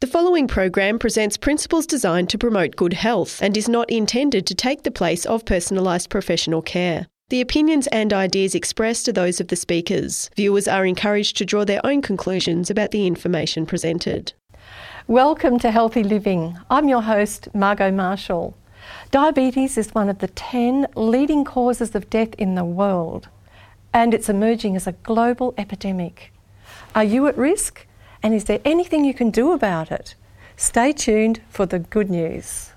The following program presents principles designed to promote good health and is not intended to take the place of personalised professional care. The opinions and ideas expressed are those of the speakers. Viewers are encouraged to draw their own conclusions about the information presented. Welcome to Healthy Living. I'm your host, Margot Marshall. Diabetes is one of the 10 leading causes of death in the world, and it's emerging as a global epidemic. Are you at risk? And is there anything you can do about it? Stay tuned for the good news.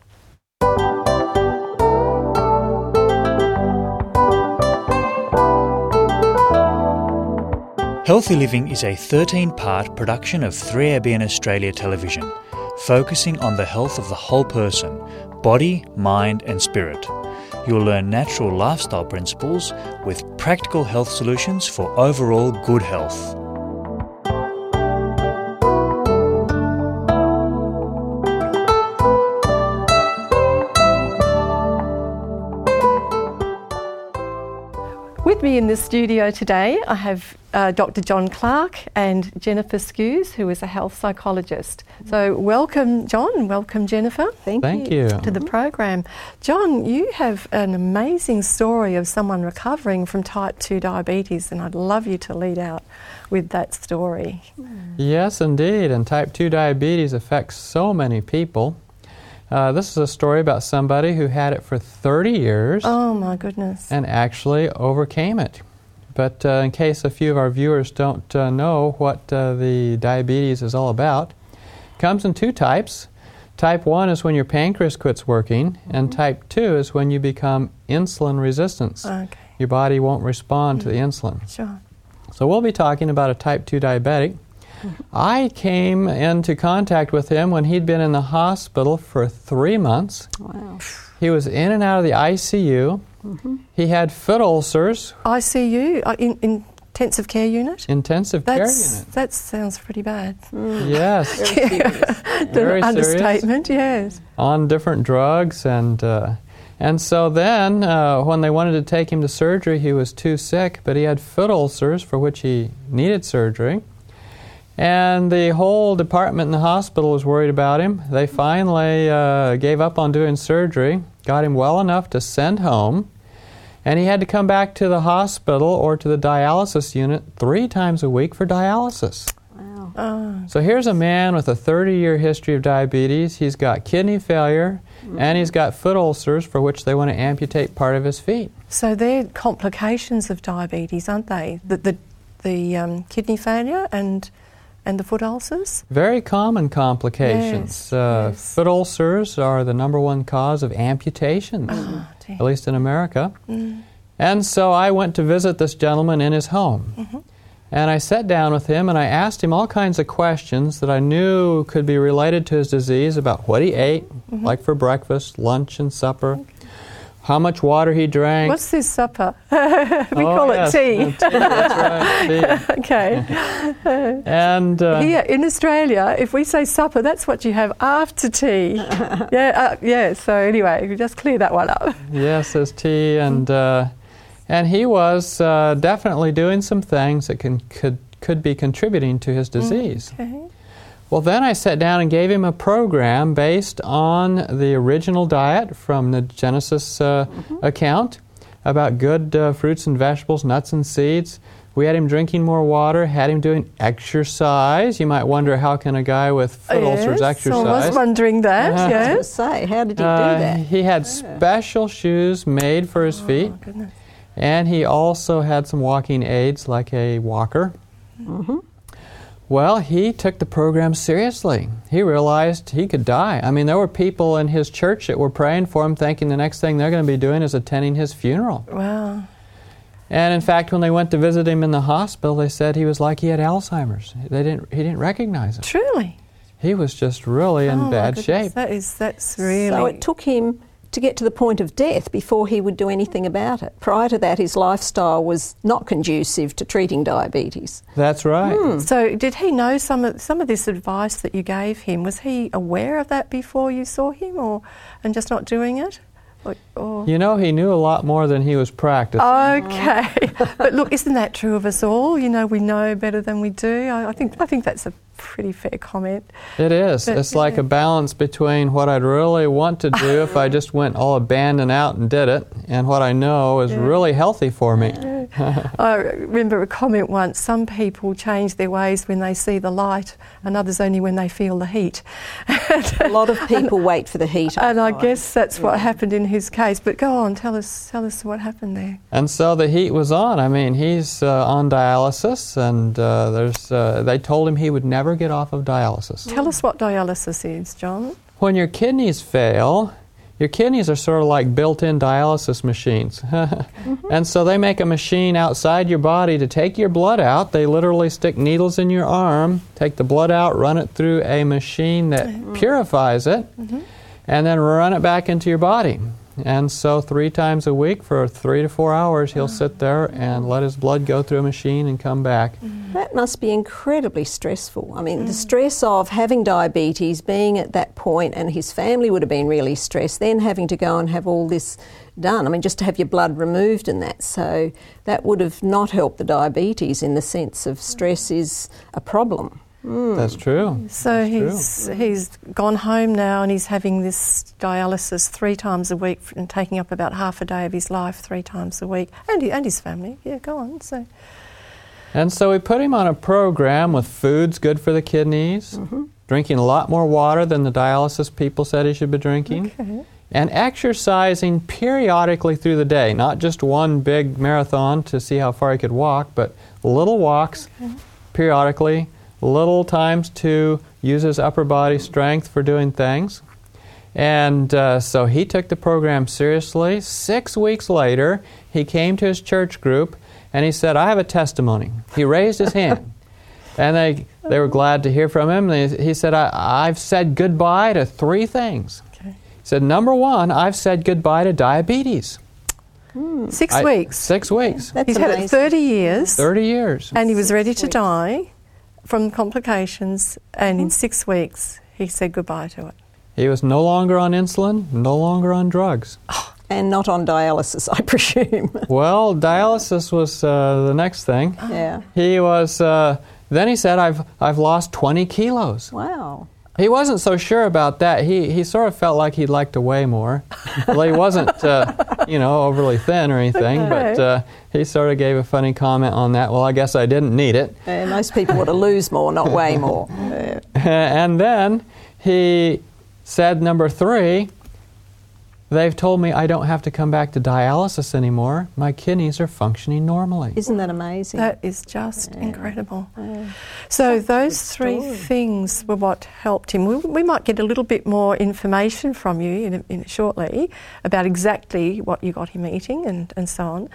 Healthy Living is a 13 part production of 3ABN Australia Television, focusing on the health of the whole person body, mind, and spirit. You'll learn natural lifestyle principles with practical health solutions for overall good health. Me in the studio today, I have uh, Dr. John Clark and Jenifer Skues, who is a health psychologist. So, welcome, John. Welcome, Jennifer. Thank, Thank you. To the program. John, you have an amazing story of someone recovering from type 2 diabetes, and I'd love you to lead out with that story. Yes, indeed. And type 2 diabetes affects so many people. Uh, this is a story about somebody who had it for 30 years Oh, my goodness. and actually overcame it. But uh, in case a few of our viewers don't uh, know what uh, the diabetes is all about, it comes in two types. Type 1 is when your pancreas quits working, and type 2 is when you become insulin resistant. Okay, Your body won't respond to the insulin. sure. So we'll be talking about a type 2 diabetic. I came into contact with him when he'd been in the hospital for three months. Wow. He was in and out of the ICU. Mm-hmm. He had foot ulcers, ICU, uh, in, intensive care unit? intensive care unit. that sounds pretty bad. Yes, The Very serious. understatement, yes. on different drugs, and uh, and so then uh, when they wanted to take him to surgery, he was too sick, but he had foot ulcers for which he needed surgery. And the whole department in the hospital was worried about him. They finally uh, gave up on doing surgery, got him well enough to send home, and he had to come back to the hospital or to the dialysis unit three times a week for dialysis. Wow. Oh, So here's a man with a 30 year history of diabetes. He's got kidney failure and he's got foot ulcers for which they want to amputate part of his feet. so they're complications of diabetes, aren't they? The, the, the um, kidney failure and, and the foot ulcers? Very common complications. Yes, uh, yes. Foot ulcers are the number one cause of amputations, Oh, at least in America. Mm. And so I went to visit this gentleman in his home. Mm-hmm. And I sat down with him and I asked him all kinds of questions that I knew could be related to his disease about what he ate, Mm-hmm. like for breakfast, lunch, and supper, how much water he drank. What's this supper? we Oh, call yes, it tea. right, tea. okay. And uh, Here in Australia, if we say supper, that's what you have after tea. yeah, uh, yeah. So anyway, we just clear that one up. yes, there's tea, and uh, and he was uh, definitely doing some things that can could could be contributing to his disease. Okay. Well, then I sat down and gave him a program based on the original diet from the Genesis uh, account about good uh, fruits and vegetables, nuts and seeds. We had him drinking more water, had him doing exercise. You might wonder how can a guy with foot ulcers yes, I was wondering that. I was going yes. say, how did he Uh, do that? He had special shoes made for his feet, Oh, goodness. and he also had some walking aids like a walker. Mm-hmm. Well, he took the program seriously. He realized he could die. I mean, there were people in his church that were praying for him, thinking the next thing they're going to be doing is attending his funeral. Wow. And in fact, when they went to visit him in the hospital, they said he was like he had Alzheimer's. They didn't, he didn't recognize him. Truly. He was just really in Oh, bad goodness, shape. That is. That's really. So it took him to get to the point of death before he would do anything about it. Prior to that, his lifestyle was not conducive to treating diabetes. That's right. Hmm. So did he know some of some of this advice that you gave him? Was he aware of that before you saw him, or and just not doing it? Or, or You know, he knew a lot more than he was practicing. Okay, but look, isn't that true of us all? You know, we know better than we do. I, I think I think that's a pretty fair comment. It is. But, it's like yeah. a balance between what I'd really want to do if I just went all abandoned out and did it, and what I know is Yeah. really healthy for me. I remember a comment once some people change their ways when they see the light, and others only when they feel the heat. A lot of people wait for the heat. and I outside. guess that's what happened in his case. But go on, tell us, tell us what happened there. And so the heat was on. I mean, he's uh, on dialysis, and uh, there's. Uh, they told him he would never get off of dialysis. Tell us what dialysis is, John. When your kidneys fail, your kidneys are sort of like built-in dialysis machines, and so they make a machine outside your body to take your blood out. They literally stick needles in your arm, take the blood out, run it through a machine that purifies it, and then run it back into your body. And so, three times a week for three to four hours, he'll ah. sit there and let his blood go through a machine and come back. Mm-hmm. That must be incredibly stressful. I mean, the mm. stress of having diabetes, being at that point, and his family would have been really stressed, then having to go and have all this done. I mean, just to have your blood removed and that. So that would have not helped the diabetes in the sense of stress is a problem. That's true. So That's true. he's he's gone home now, and he's having this dialysis three times a week, and taking up about half a day of his life three times a week, and he, and his family. Yeah, go on. So And so we put him on a program with foods good for the kidneys, Mm-hmm. drinking a lot more water than the dialysis people said he should be drinking, okay. and exercising periodically through the day, not just one big marathon to see how far he could walk, but little walks periodically, little times to use his upper body strength for doing things. And uh, so he took the program seriously. Six weeks later, he came to his church group and he said, I have a testimony. He raised his hand. And they, they were glad to hear from him. They, he said, I, I've said goodbye to three things. Okay. He said, Number one, I've said goodbye to diabetes. Six I- weeks. Six weeks. That's He's had it 30 years, 30 years. and he was ready to weeks. die from complications. And in six weeks, he said goodbye to it. He was no longer on insulin, no longer on drugs. And not on dialysis, I presume. Well, dialysis was uh, the next thing. yeah. He was. Uh, then he said, "I've I've lost 20 kilos." Wow. He wasn't so sure about that. He he sort of felt like he'd like to weigh more. well, he wasn't, uh, you know, overly thin or anything, but uh, he sort of gave a funny comment on that. Well, I guess I didn't need it. Uh, most people want to lose more, not weigh more. And then he said, number three, they've told me I don't have to come back to dialysis anymore. My kidneys are functioning normally. Isn't that amazing? That is just incredible. So those three story. things were what helped him. We, we might get a little bit more information from you in, in shortly about exactly what you got him eating and, and so on.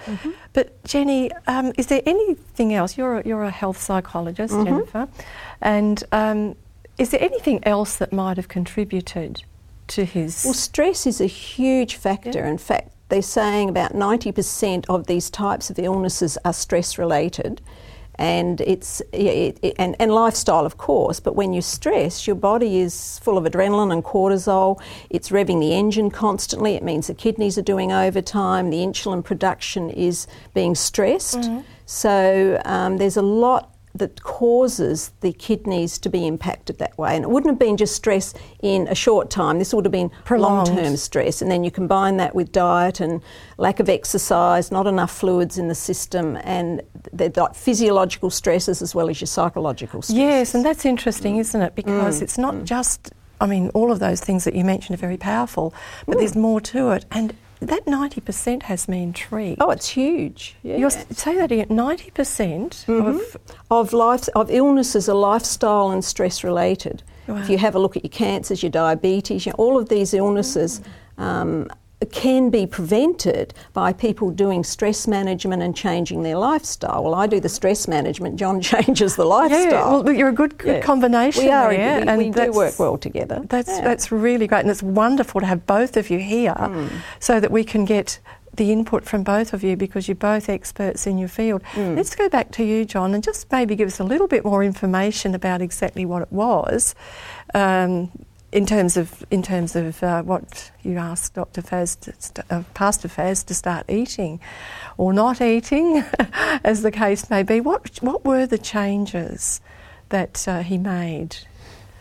But Jenny, um, is there anything else? You're a, you're a health psychologist, Jenifer, and um, is there anything else that might have contributed to his? Well, stress is a huge factor. Yeah. In fact, they're saying about 90% of these types of illnesses are stress related. And it's it, it- and, and lifestyle, of course. But when you stress, your body is full of adrenaline and cortisol. It's revving the engine constantly. It means the kidneys are doing overtime. The insulin production is being stressed. So um, there's a lot that causes the kidneys to be impacted that way. And it wouldn't have been just stress in a short time. This would have been long-term stress. And then you combine that with diet and lack of exercise, not enough fluids in the system, and they've got physiological stresses as well as your psychological stresses. Yes, and that's interesting, mm. isn't it? Because mm. it's not mm. just, I mean, all of those things that you mentioned are very powerful, but there's more to it. And that 90% has me intrigued. Oh, it's huge. Yeah. You're, say that again 90% of. of life of illnesses are lifestyle and stress related. Wow. If you have a look at your cancers, your diabetes, you know, all of these illnesses um, can be prevented by people doing stress management and changing their lifestyle. Well, I do the stress management. John changes the lifestyle. Yeah, well, you're a good, good Yeah. combination We are. there. we and we do work well together. That's, Yeah. that's really great, and it's wonderful to have both of you here Hmm. so that we can get the input from both of you because you're both experts in your field. Hmm. Let's go back to you, John, and just maybe give us a little bit more information about exactly what it was. Um, in terms of in terms of uh, what you asked Dr. Faz, to st- uh, Pastor Faz, to start eating, or not eating, as the case may be, what what were the changes that uh, he made?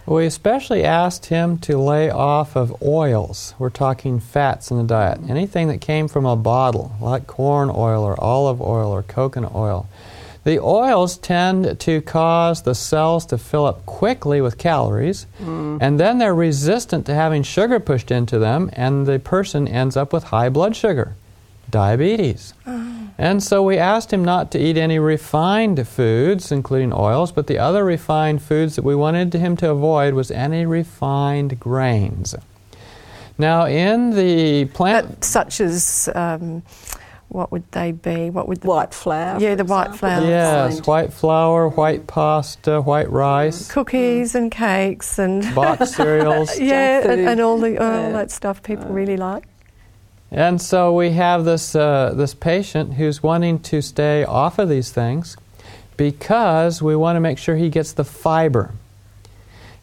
We especially asked him to lay off of oils. We're talking fats in the diet. Anything that came from a bottle, like corn oil or olive oil or coconut oil. The oils tend to cause the cells to fill up quickly with calories, mm. and then they're resistant to having sugar pushed into them, and the person ends up with high blood sugar, diabetes. Oh. And so we asked him not to eat any refined foods, including oils, but the other refined foods that we wanted him to avoid was any refined grains. Now, in the plant. Uh, such as. Um, what would they be? What would the white flour? Yeah, the white flour. Yes, white flour, white pasta, white rice, cookies mm. and cakes and box cereals. yeah, and, and, all the all yeah. that stuff people really like. And so we have this, uh, this patient who's wanting to stay off of these things because we want to make sure he gets the fiber.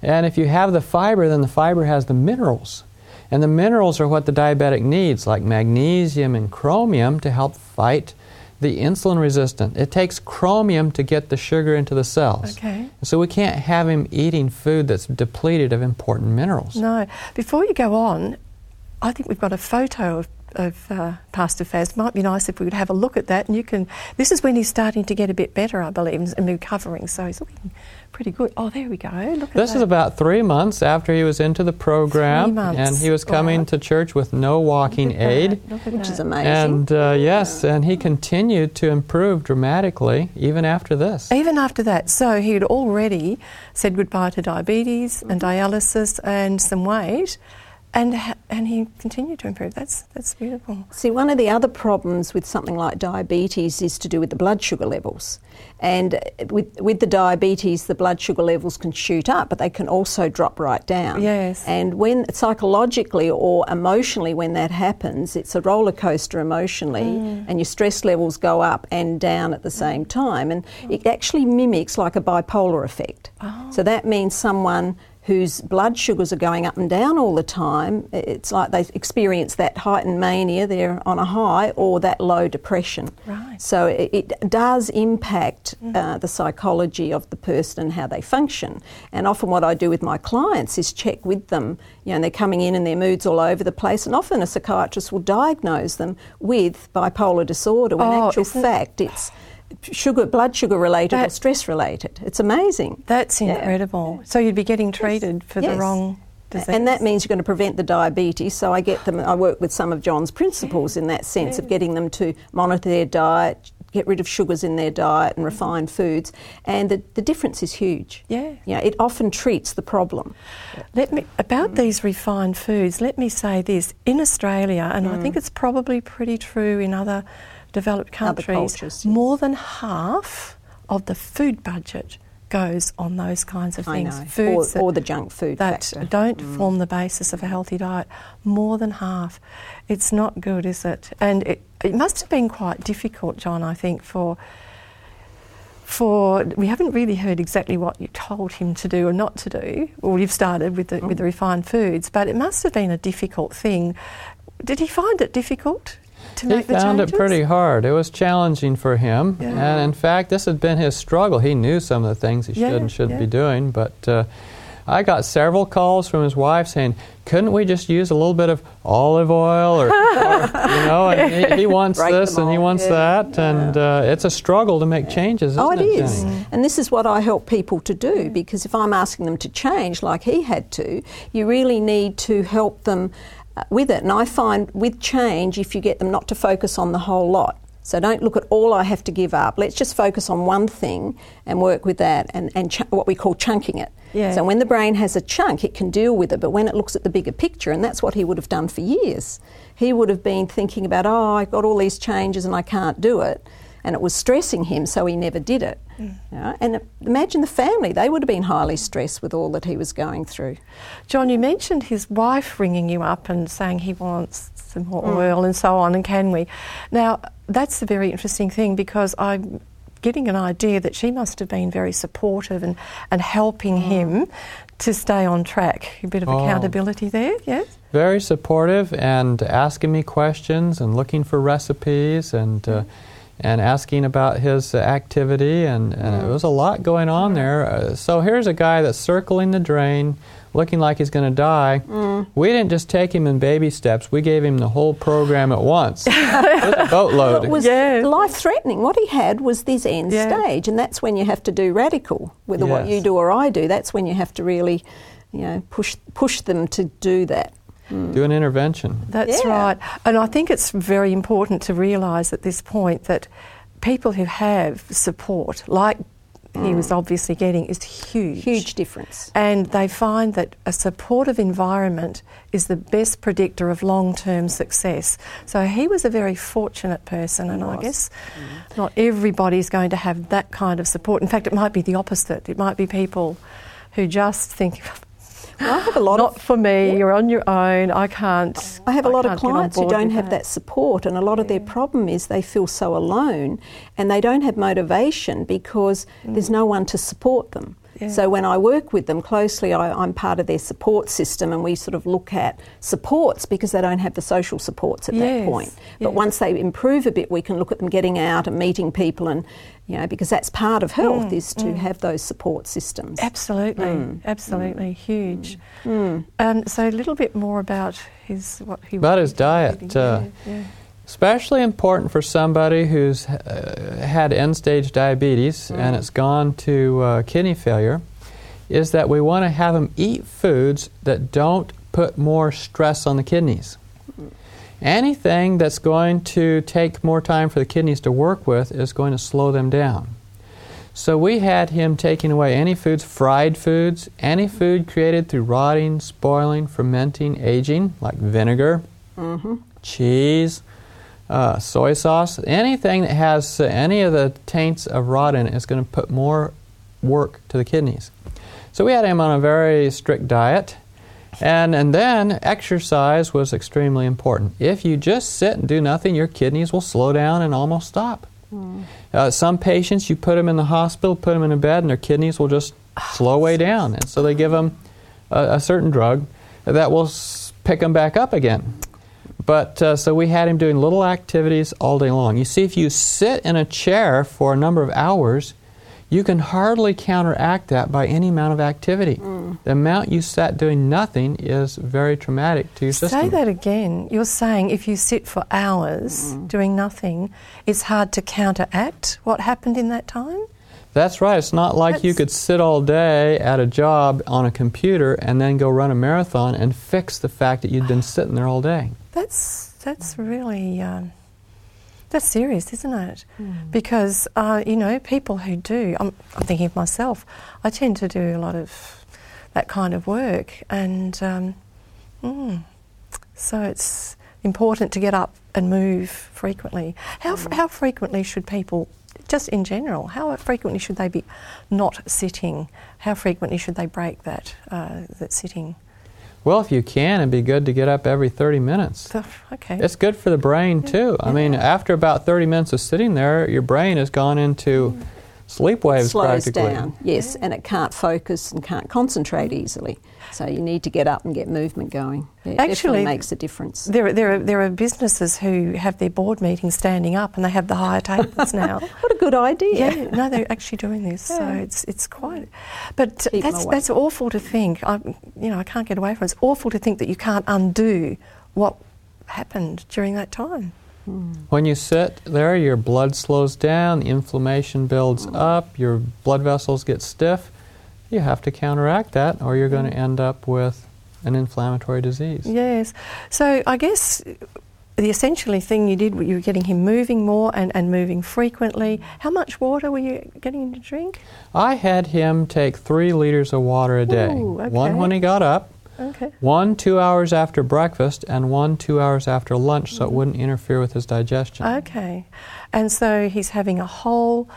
And if you have the fiber, then the fiber has the minerals. And the minerals are what the diabetic needs, like magnesium and chromium, to help fight the insulin resistant. It takes chromium to get the sugar into the cells. Okay. So we can't have him eating food that's depleted of important minerals. No. Before you go on, I think we've got a photo of of uh, Pastor Faz. Might be nice if we could have a look at that. And you can. This is when he's starting to get a bit better, I believe, and recovering. So he's looking pretty good. Oh, there we go. Look this is about three months after he was into the program, and he was coming wow. to church with no walking aid, which is amazing. And uh, yes, and he continued to improve dramatically even after this. Even after that, so he had already said goodbye to diabetes and dialysis and some weight and and he continued to improve. That's that's beautiful. See, one of the other problems with something like diabetes is to do with the blood sugar levels, and with with the diabetes, the blood sugar levels can shoot up, but they can also drop right down. Yes. And when psychologically or emotionally, when that happens, it's a roller coaster emotionally, mm. and your stress levels go up and down at the same time, and it actually mimics like a bipolar effect. Oh. So that means someone whose blood sugars are going up and down all the time, it's like they experience that heightened mania, they're on a high, or that low depression. Right. So it, it does impact mm-hmm. uh, the psychology of the person and how they function. And often what I do with my clients is check with them. You know, they're coming in and their mood's all over the place, and often a psychiatrist will diagnose them with bipolar disorder when oh, actual fact it's sugar, blood sugar related that, or stress related. It's amazing. That's incredible. Yeah. So you'd be getting treated yes. for yes. the wrong disease. And that means you're going to prevent the diabetes. So I get them. I work with some of John's principles in that sense of getting them to monitor their diet, get rid of sugars in their diet and refined foods. And the, the difference is huge. Yeah. Yeah. It often treats the problem. Let me about mm. these refined foods. Let me say this: in Australia, and mm. I think it's probably pretty true in other developed countries, more than half of the food budget goes on those kinds of things. Foods or, or, the junk food that factor. don't mm. form the basis of a healthy diet. More than half. It's not good, is it? And it, it must have been quite difficult, John. I think for for we haven't really heard exactly what you told him to do or not to do. Well, you've started with the, mm. with the refined foods, but it must have been a difficult thing. Did he find it difficult? To he found it pretty hard. It was challenging for him, yeah. and in fact, this had been his struggle. He knew some of the things he yeah, should and shouldn't yeah. be doing, but. Uh, I got several calls from his wife saying, "Couldn't we just use a little bit of olive oil, or, or you know?" And he, he wants this and he wants that, and uh, it's a struggle to make changes. oh, it it is, and this is what I help people to do because if I'm asking them to change, like he had to, you really need to help them Uh, with it. And I find with change, if you get them not to focus on the whole lot, so don't look at all I have to give up. Let's just focus on one thing and work with that and, and ch- what we call chunking it. Yeah. So when the brain has a chunk, it can deal with it. But when it looks at the bigger picture, and that's what he would have done for years, he would have been thinking about, oh, I've got all these changes and I can't do it and it was stressing him, so he never did it. Mm. You know? And imagine the family; they would have been highly stressed with all that he was going through. John, you mentioned his wife ringing you up and saying he wants some more mm. oil and so on, and can we? Now, that's a very interesting thing because I'm getting an idea that she must have been very supportive and, and helping mm. him to stay on track. A bit of oh. accountability there, yes? Very supportive and asking me questions and looking for recipes and. Uh, and asking about his uh, activity, and, and it was a lot going on there. Uh, so here's a guy that's circling the drain, looking like he's going to die. Mm. We didn't just take him in baby steps, we gave him the whole program at once. it was a boatload. It was Yeah. life threatening. What he had was this end Yeah. stage, and that's when you have to do radical, whether what you do or I do. That's when you have to really, you know, push push them to do that. Do an intervention. That's Yeah. right. And I think it's very important to realise at this point that people who have support, like he was mm. obviously getting, is huge. Huge difference. And they find that a supportive environment is the best predictor of long term success. So he was a very fortunate person, and I was. guess mm. not everybody's going to have that kind of support. In fact, it might be the opposite. It might be people who just think, I have a lot not of for me, you're on your own, I can't. I have a lot of can't get on clients who don't have that. support, and a lot of their problem is they feel so alone and they don't have motivation because mm. there's no one to support them. Yeah. So when I work with them closely, I, I'm part of their support system, and we sort of look at supports because they don't have the social supports at Yes, that point. But yeah. once they improve a bit, we can look at them getting out and meeting people, and you know because that's part of health Mm, is to have those support systems. Absolutely, Mm. absolutely huge. Um, so a little bit more about his what he About was his diet, uh, Yeah, yeah. Especially important for somebody who's uh, had end stage diabetes and it's gone to uh, kidney failure, is that we want to have them eat foods that don't put more stress on the kidneys. Anything that's going to take more time for the kidneys to work with is going to slow them down. So we had him taking away any foods, fried foods, any food created through rotting, spoiling, fermenting, aging, like vinegar, cheese, uh, soy sauce, anything that has uh, any of the taints of rot in it is going to put more work to the kidneys. So we had him on a very strict diet. And, and then exercise was extremely important. If you just sit and do nothing, your kidneys will slow down and almost stop. Uh, some patients, you put them in the hospital, put them in a bed, and their kidneys will just slow way down. And so they give them a, a certain drug that will s- pick them back up again. But uh, so we had him doing little activities all day long. You see, if you sit in a chair for a number of hours, you can hardly counteract that by any amount of activity. The amount you sat doing nothing is very traumatic to your Say system. Say that again. You're saying if you sit for hours doing nothing, it's hard to counteract what happened in that time? That's right. It's not like you could sit all day at a job on a computer and then go run a marathon and fix the fact that you'd been sitting there all day. That's that's really um, that's serious, isn't it? Because uh, you know people who do. I'm, I'm thinking of myself. I tend to do a lot of that kind of work, and um, mm, so it's important to get up and move frequently. How f how frequently should people? Just in general, how frequently should they be not sitting? How frequently should they break that uh, that sitting? Well, if you can, it'd be good to get up every 30 minutes. Okay. It's good for the brain, too. I mean, after about 30 minutes of sitting there, your brain has gone into mm. sleep waves slows practically. down, yes, and it can't focus and can't concentrate easily. So you need to get up and get movement going. It Actually, makes a difference. There, are- there, are, there are businesses who have their board meetings standing up and they have the higher tables now. What a good idea. Yeah, no, they're actually doing this, so it's it's quite. But Keep 'em that's that's awful to think. I, you know, I can't get away from it. It's awful to think that you can't undo what happened during that time. Hmm. When you sit there, your blood slows down, the inflammation builds up, your blood vessels get stiff. You have to counteract that, or you're going to mm. end up with an inflammatory disease. Yes. So I guess the essentially thing you did, you were getting him moving more and, and moving frequently. How much water were you getting him to drink? I had him take three liters of water a day. Ooh, okay. One when he got up, Okay. one two hours after breakfast, and one two hours after lunch, so it mm-hmm. wouldn't interfere with his digestion. Okay. And so he's having a whole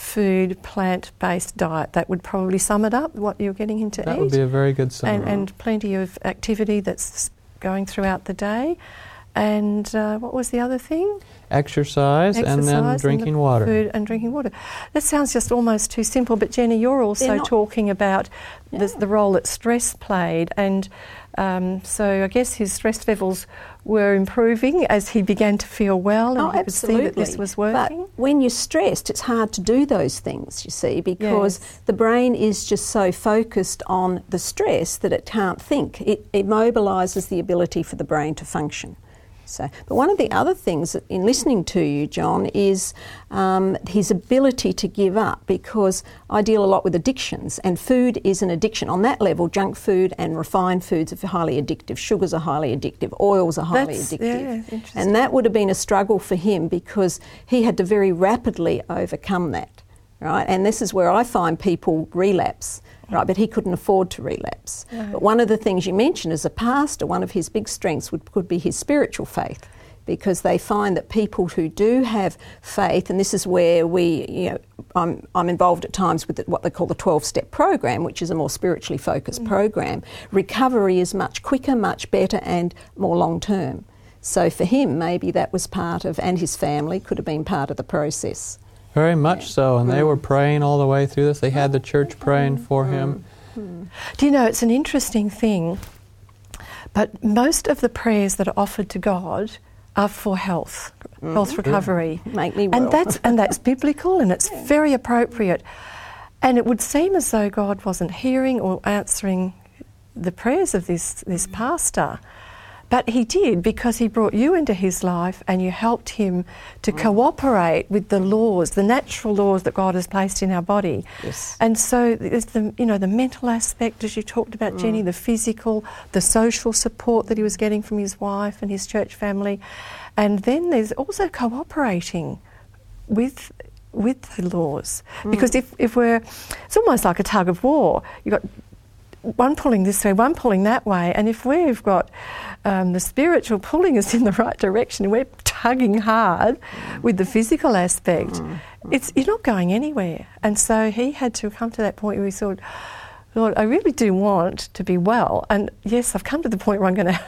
food, plant based diet. That would probably sum it up, what you're getting him to that eat. would be a very good and, summary. and plenty of activity that's going throughout the day. and uh, what was the other thing? Exercise, and then Exercise drinking the water. Food and drinking water. That sounds just almost too simple. But Jenny, you're also talking about the, the role that stress played, and um, so I guess his stress levels were improving as he began to feel well, and Oh, he could see that this was working. But when you're stressed, it's hard to do those things, you see, because Yes. the brain is just so focused on the stress that it can't think. It immobilises the ability for the brain to function. So, but one of the other things in listening to you, John, is um, his ability to give up because I deal a lot with addictions, and food is an addiction. On that level, junk food and refined foods are highly addictive. Sugars are highly addictive. Oils are highly That's- addictive. yeah, and that would have been a struggle for him because he had to very rapidly overcome that, right? And this is where I find people relapse, right? But he couldn't afford to relapse. But one of the things you mentioned as a pastor, one of his big strengths would, could be his spiritual faith. Because they find that people who do have faith, and this is where we, you know, I'm, I'm involved at times with what they call the 12 step program, which is a more spiritually focused mm. program. Recovery is much quicker, much better, and more long term. So for him, maybe that was part of, and his family could have been part of the process. Very much so, and they were mm. praying all the way through this. They had the church mm-hmm. praying for him. Mm-hmm. Do you know, it's an interesting thing, but most of the prayers that are offered to God are for health, mm-hmm. health recovery. Make me well. And that's, and that's biblical and it's very appropriate. And it would seem as though God wasn't hearing or answering the prayers of this, this mm. pastor. But he did because he brought you into his life and you helped him to mm. cooperate with the laws, the natural laws that God has placed in our body. Yes. And so there's the you know the mental aspect, as you talked about, mm. Jenny, the physical, the social support that he was getting from his wife and his church family, and then there's also cooperating with with the laws. Mm. Because if, if we're it's almost like a tug of war. You've got one pulling this way one pulling that way and if we've got um, the spiritual pulling us in the right direction and we're tugging hard with the physical aspect it's you're not going anywhere. And so he had to come to that point where he thought Lord, I really do want to be well. And yes, I've come to the point where I'm going to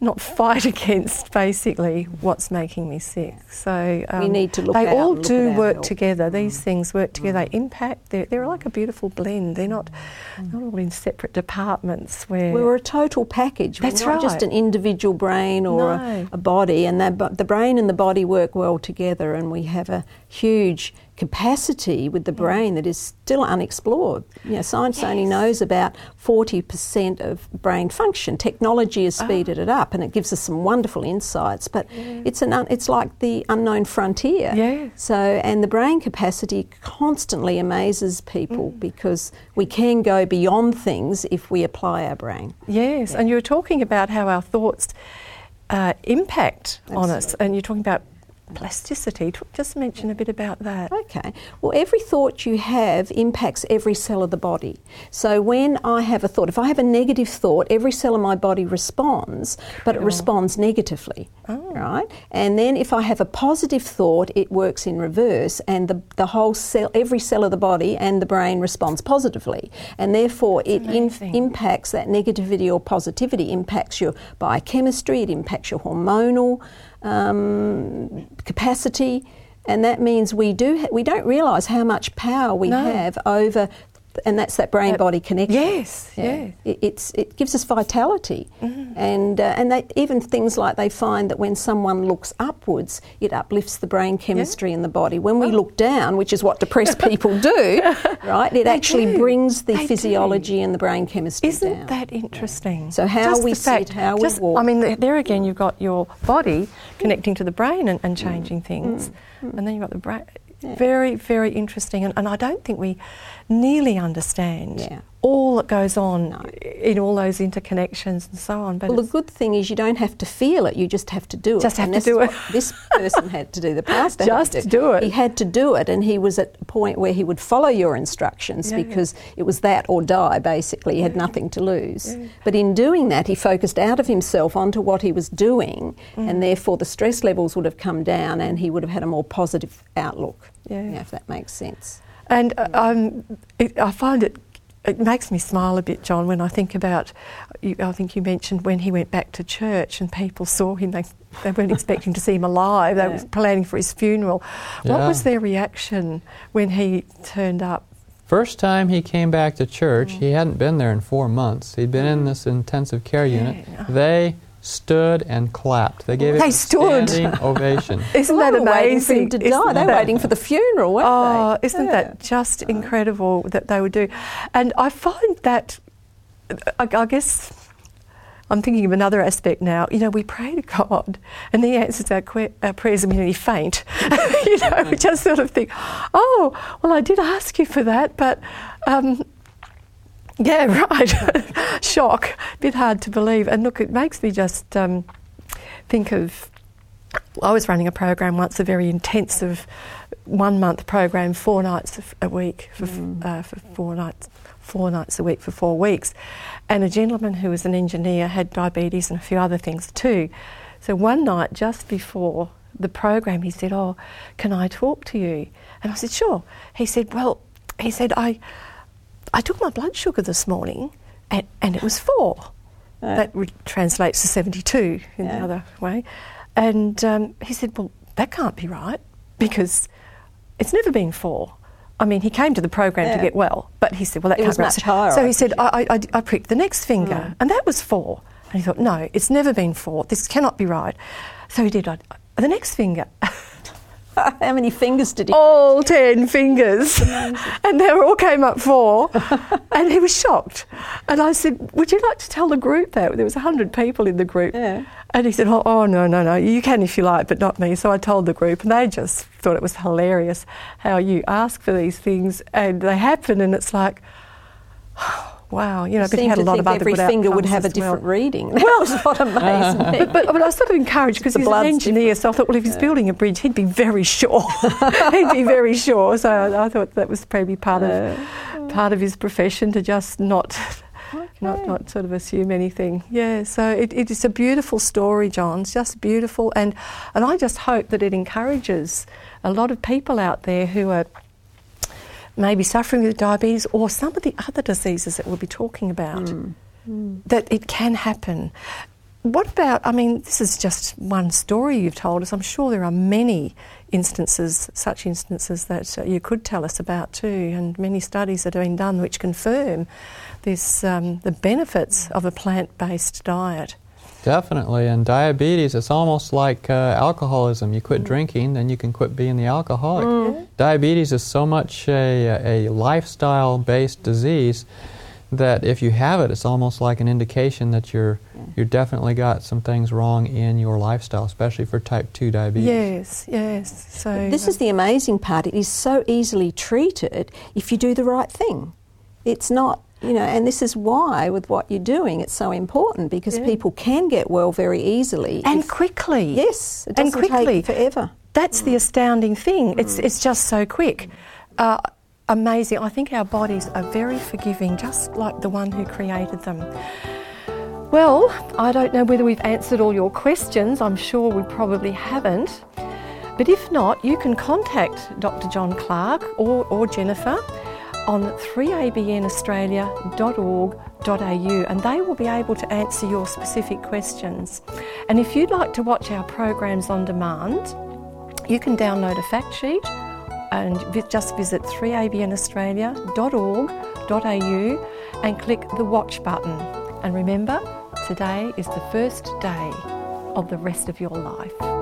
not fight against basically what's making me sick. So um, need to look They all do work help. together. These mm. things work together. They impact. They're, they're like a beautiful blend. They're not mm. not all in separate departments where. We're a total package. That's We're not just an individual brain or No. a, a body, and that, but the brain and the body work well together, and we have a huge capacity with the brain that is still unexplored. You know, science only knows about 40% of brain function. Technology has speeded it up, and it gives us some wonderful insights. But it's an un, it's like the unknown frontier. Yeah. So, and the brain capacity constantly amazes people because we can go beyond things if we apply our brain. Yes, and you were talking about how our thoughts uh, impact on us, and you're talking about plasticity. Just mention a bit about that. Okay. Well, every thought you have impacts every cell of the body. So when I have a thought, if I have a negative thought, every cell of my body responds, but it responds negatively. Oh. Right? And then if I have a positive thought, it works in reverse, and the, the whole cell, every cell of the body and the brain responds positively. And therefore, it in, impacts that negativity or positivity, impacts your biochemistry, it impacts your hormonal um, capacity, and that means we do ha- we don't realise how much power we No. have over, and that's that brain body connection. Yes, yeah. It, it's it gives us vitality, Mm-hmm. and uh, and they, even things like they find that when someone looks upwards, it uplifts the brain chemistry in the body. When we look down, which is what depressed people do, right? It actually do. brings the They do. physiology and the brain chemistry Isn't down. that interesting? So how Just we the sit, fact- how we walk. I mean, there again, you've got your body connecting to the brain and, and changing things, and then you've got the brain. Very, very interesting, and, and I don't think we nearly understand Yeah. all that goes on No. in all those interconnections and so on. But Well, the good thing is you don't have to feel it; you just have to do it. Just have And to do it. This person had to do. The pastor had Just to do it. He had to do it, and he was at a point where he would follow your instructions Yeah. because it was that or die. Basically, he had nothing to lose. But in doing that, he focused out of himself onto what he was doing, Mm. and therefore the stress levels would have come down, and he would have had a more positive outlook. Yeah. if that makes sense. And um, it, I find it it makes me smile a bit, John, when I think about. You, I think you mentioned when he went back to church and people saw him. They, they weren't expecting to see him alive. They Yeah. were planning for his funeral. What was their reaction when he turned up? First time he came back to church, Mm. he hadn't been there in four months. He'd been in this intensive care unit. Yeah. They stood and clapped. They gave it They a stood. standing ovation. Isn't that they were waiting for him amazing? to Isn't die. They were waiting for the funeral, weren't Oh, they? isn't Yeah. that just incredible that they would do? And I find that, I, I guess, I'm thinking of another aspect now. You know, we pray to God, and He answers our, que- our prayers immediately faint. you know, we just sort of think, oh, well, I did ask you for that, but. Um, yeah, right. Shock. Bit hard to believe. And look, it makes me just um, think of. I was running a program once, a very intensive one month program, four nights a- week for, f uh, for four nights, four nights a week for four weeks. And a gentleman who was an engineer had diabetes and a few other things too. So one night, just before the program, he said, "Oh, can I talk to you?" And I said, "Sure." He said, "Well," he said, "I." I took my blood sugar this morning and, and it was four. Yeah. That re- translates to 72 in the other way. And um, he said, Well, that can't be right because it's never been four. I mean, he came to the program to get well, but he said, Well, that It can't was be right. higher, So I he said. I, I, I pricked the next finger, Mm. and that was four. And he thought, No, it's never been four. This cannot be right. So he did I, the next finger. How many fingers did he? all ten fingers, and they all came up four, and he was shocked. And I said, "Would you like to tell the group that there was hundred people in the group?" Yeah. And he said, oh, "Oh no, no, no, you can if you like, but not me." So I told the group, and they just thought it was hilarious how you ask for these things and they happen, and it's like. Oh, Wow, you know, but he had a lot of other every finger would have a as well. different reading. That was what amazed me. But, but, but I was sort of encouraged because he's an engineer, so I thought, well, if he's building a bridge, he'd be very sure. he'd be very sure. So I, I thought that was probably part of part of his profession to just not. Not, not sort of assume anything. Yeah, so it, it is a beautiful story, John. It's just beautiful, and and I just hope that it encourages a lot of people out there who are maybe suffering with diabetes or some of the other diseases that we'll be talking about, that it can happen. What about, I mean, this is just one story you've told us. I'm sure there are many instances, such instances that uh, you could tell us about too, and many studies that have been done which confirm this, um, the benefits of a plant based diet. Definitely. And diabetes, it's almost like uh, alcoholism. You quit mm. drinking, then you can quit being the alcoholic. Mm. Mm-hmm. Diabetes is so much a, a lifestyle based disease that if you have it, it's almost like an indication that you're, you definitely got some things wrong in your lifestyle, especially for type 2 diabetes. Yes, yes. So This is the amazing part. It is so easily treated if you do the right thing. It's not, you know, and this is why with what you're doing, it's so important because Yeah. people can get well very easily. and if- quickly. yes, it and quickly. take forever. That's the astounding thing. It's, it's just so quick. Uh, amazing. I think our bodies are very forgiving, just like the one who created them. Well, I don't know whether we've answered all your questions. I'm sure we probably haven't. But if not, you can contact Dr. John Clark or, or Jenifer on 3abnaustralia.org.au and they will be able to answer your specific questions. And if you'd like to watch our programs on demand, you can download a fact sheet and just visit 3abnaustralia.org.au and click the watch button. And remember, today is the first day of the rest of your life.